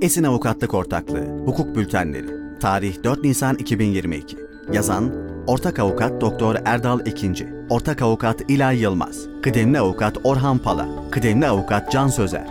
Esin Avukatlık Ortaklığı, Hukuk Bültenleri, Tarih 4 Nisan 2022. Yazan Ortak Avukat Doktor Erdal Ekinci, Ortak Avukat İlay Yılmaz, Kıdemli Avukat Orhan Pala, Kıdemli Avukat Can Sözer.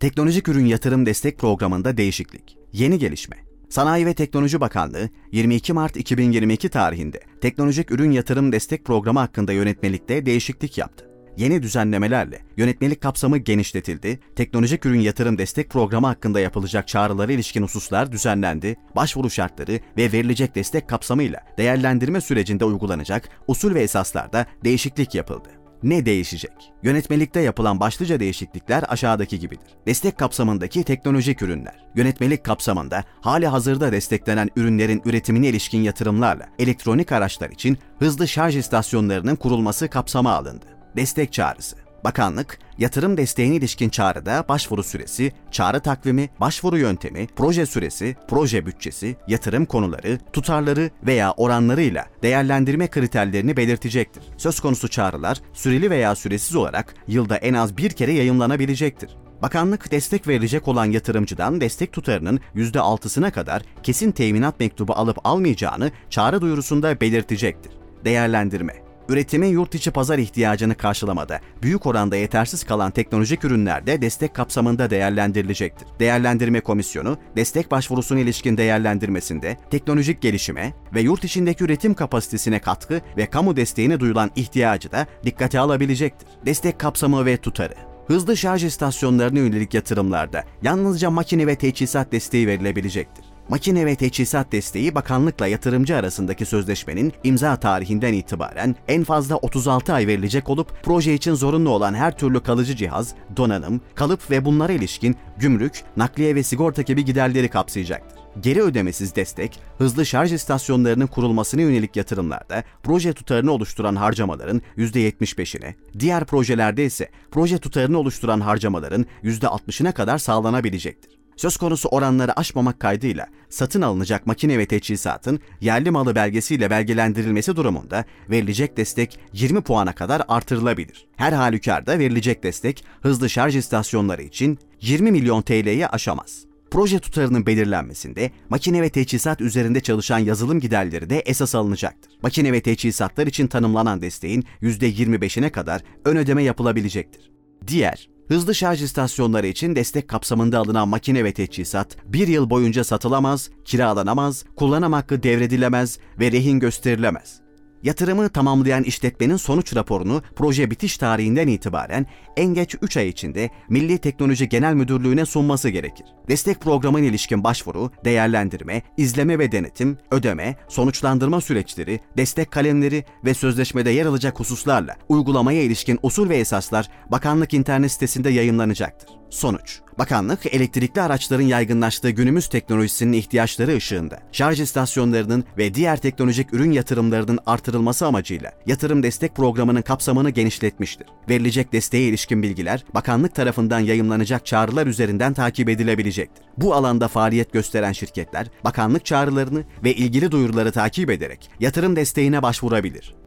Teknolojik Ürün Yatırım Destek Programı'nda değişiklik. Yeni gelişme. Sanayi ve Teknoloji Bakanlığı 22 Mart 2022 tarihinde Teknolojik Ürün Yatırım Destek Programı hakkında yönetmelikte değişiklik yaptı. Yeni düzenlemelerle yönetmelik kapsamı genişletildi, teknolojik ürün yatırım destek programı hakkında yapılacak çağrılara ilişkin hususlar düzenlendi, başvuru şartları ve verilecek destek kapsamıyla değerlendirme sürecinde uygulanacak usul ve esaslarda değişiklik yapıldı. Ne değişecek? Yönetmelikte yapılan başlıca değişiklikler aşağıdaki gibidir. Destek kapsamındaki teknolojik ürünler. Yönetmelik kapsamında hali hazırda desteklenen ürünlerin üretimine ilişkin yatırımlarla elektronik araçlar için hızlı şarj istasyonlarının kurulması kapsama alındı. Destek çağrısı. Bakanlık, yatırım desteğine ilişkin çağrıda başvuru süresi, çağrı takvimi, başvuru yöntemi, proje süresi, proje bütçesi, yatırım konuları, tutarları veya oranlarıyla değerlendirme kriterlerini belirtecektir. Söz konusu çağrılar süreli veya süresiz olarak yılda en az bir kere yayınlanabilecektir. Bakanlık destek verilecek olan yatırımcıdan destek tutarının %6'sına kadar kesin teminat mektubu alıp almayacağını çağrı duyurusunda belirtecektir. Değerlendirme Üretimin yurt içi pazar ihtiyacını karşılamada büyük oranda yetersiz kalan teknolojik ürünlerde destek kapsamında değerlendirilecektir. Değerlendirme Komisyonu, destek başvurusuna ilişkin değerlendirmesinde teknolojik gelişime ve yurt içindeki üretim kapasitesine katkı ve kamu desteğine duyulan ihtiyacı da dikkate alabilecektir. Destek kapsamı ve tutarı Hızlı şarj istasyonlarına yönelik yatırımlarda yalnızca makine ve teçhizat desteği verilebilecektir. Makine ve teçhizat desteği bakanlıkla yatırımcı arasındaki sözleşmenin imza tarihinden itibaren en fazla 36 ay verilecek olup proje için zorunlu olan her türlü kalıcı cihaz, donanım, kalıp ve bunlara ilişkin gümrük, nakliye ve sigorta gibi giderleri kapsayacaktır. Geri ödemesiz destek, hızlı şarj istasyonlarının kurulmasına yönelik yatırımlarda proje tutarını oluşturan harcamaların %75'ine, diğer projelerde ise proje tutarını oluşturan harcamaların %60'ına kadar sağlanabilecektir. Söz konusu oranları aşmamak kaydıyla satın alınacak makine ve teçhizatın yerli malı belgesiyle belgelendirilmesi durumunda verilecek destek 20 puana kadar artırılabilir. Her halükarda verilecek destek hızlı şarj istasyonları için 20 milyon TL'yi aşamaz. Proje tutarının belirlenmesinde makine ve teçhizat üzerinde çalışan yazılım giderleri de esas alınacaktır. Makine ve teçhizatlar için tanımlanan desteğin %25'ine kadar ön ödeme yapılabilecektir. Diğer Hızlı şarj istasyonları için destek kapsamında alınan makine ve teçhizat bir yıl boyunca satılamaz, kiralanamaz, kullanım hakkı devredilemez ve rehin gösterilemez. Yatırımı tamamlayan işletmenin sonuç raporunu proje bitiş tarihinden itibaren en geç 3 ay içinde Milli Teknoloji Genel Müdürlüğü'ne sunması gerekir. Destek programına ilişkin başvuru, değerlendirme, izleme ve denetim, ödeme, sonuçlandırma süreçleri, destek kalemleri ve sözleşmede yer alacak hususlarla uygulamaya ilişkin usul ve esaslar bakanlık internet sitesinde yayınlanacaktır. Sonuç Bakanlık, elektrikli araçların yaygınlaştığı günümüz teknolojisinin ihtiyaçları ışığında şarj istasyonlarının ve diğer teknolojik ürün yatırımlarının artırılması amacıyla yatırım destek programının kapsamını genişletmiştir. Verilecek desteğe ilişkin bilgiler bakanlık tarafından yayımlanacak çağrılar üzerinden takip edilebilecektir. Bu alanda faaliyet gösteren şirketler bakanlık çağrılarını ve ilgili duyuruları takip ederek yatırım desteğine başvurabilir.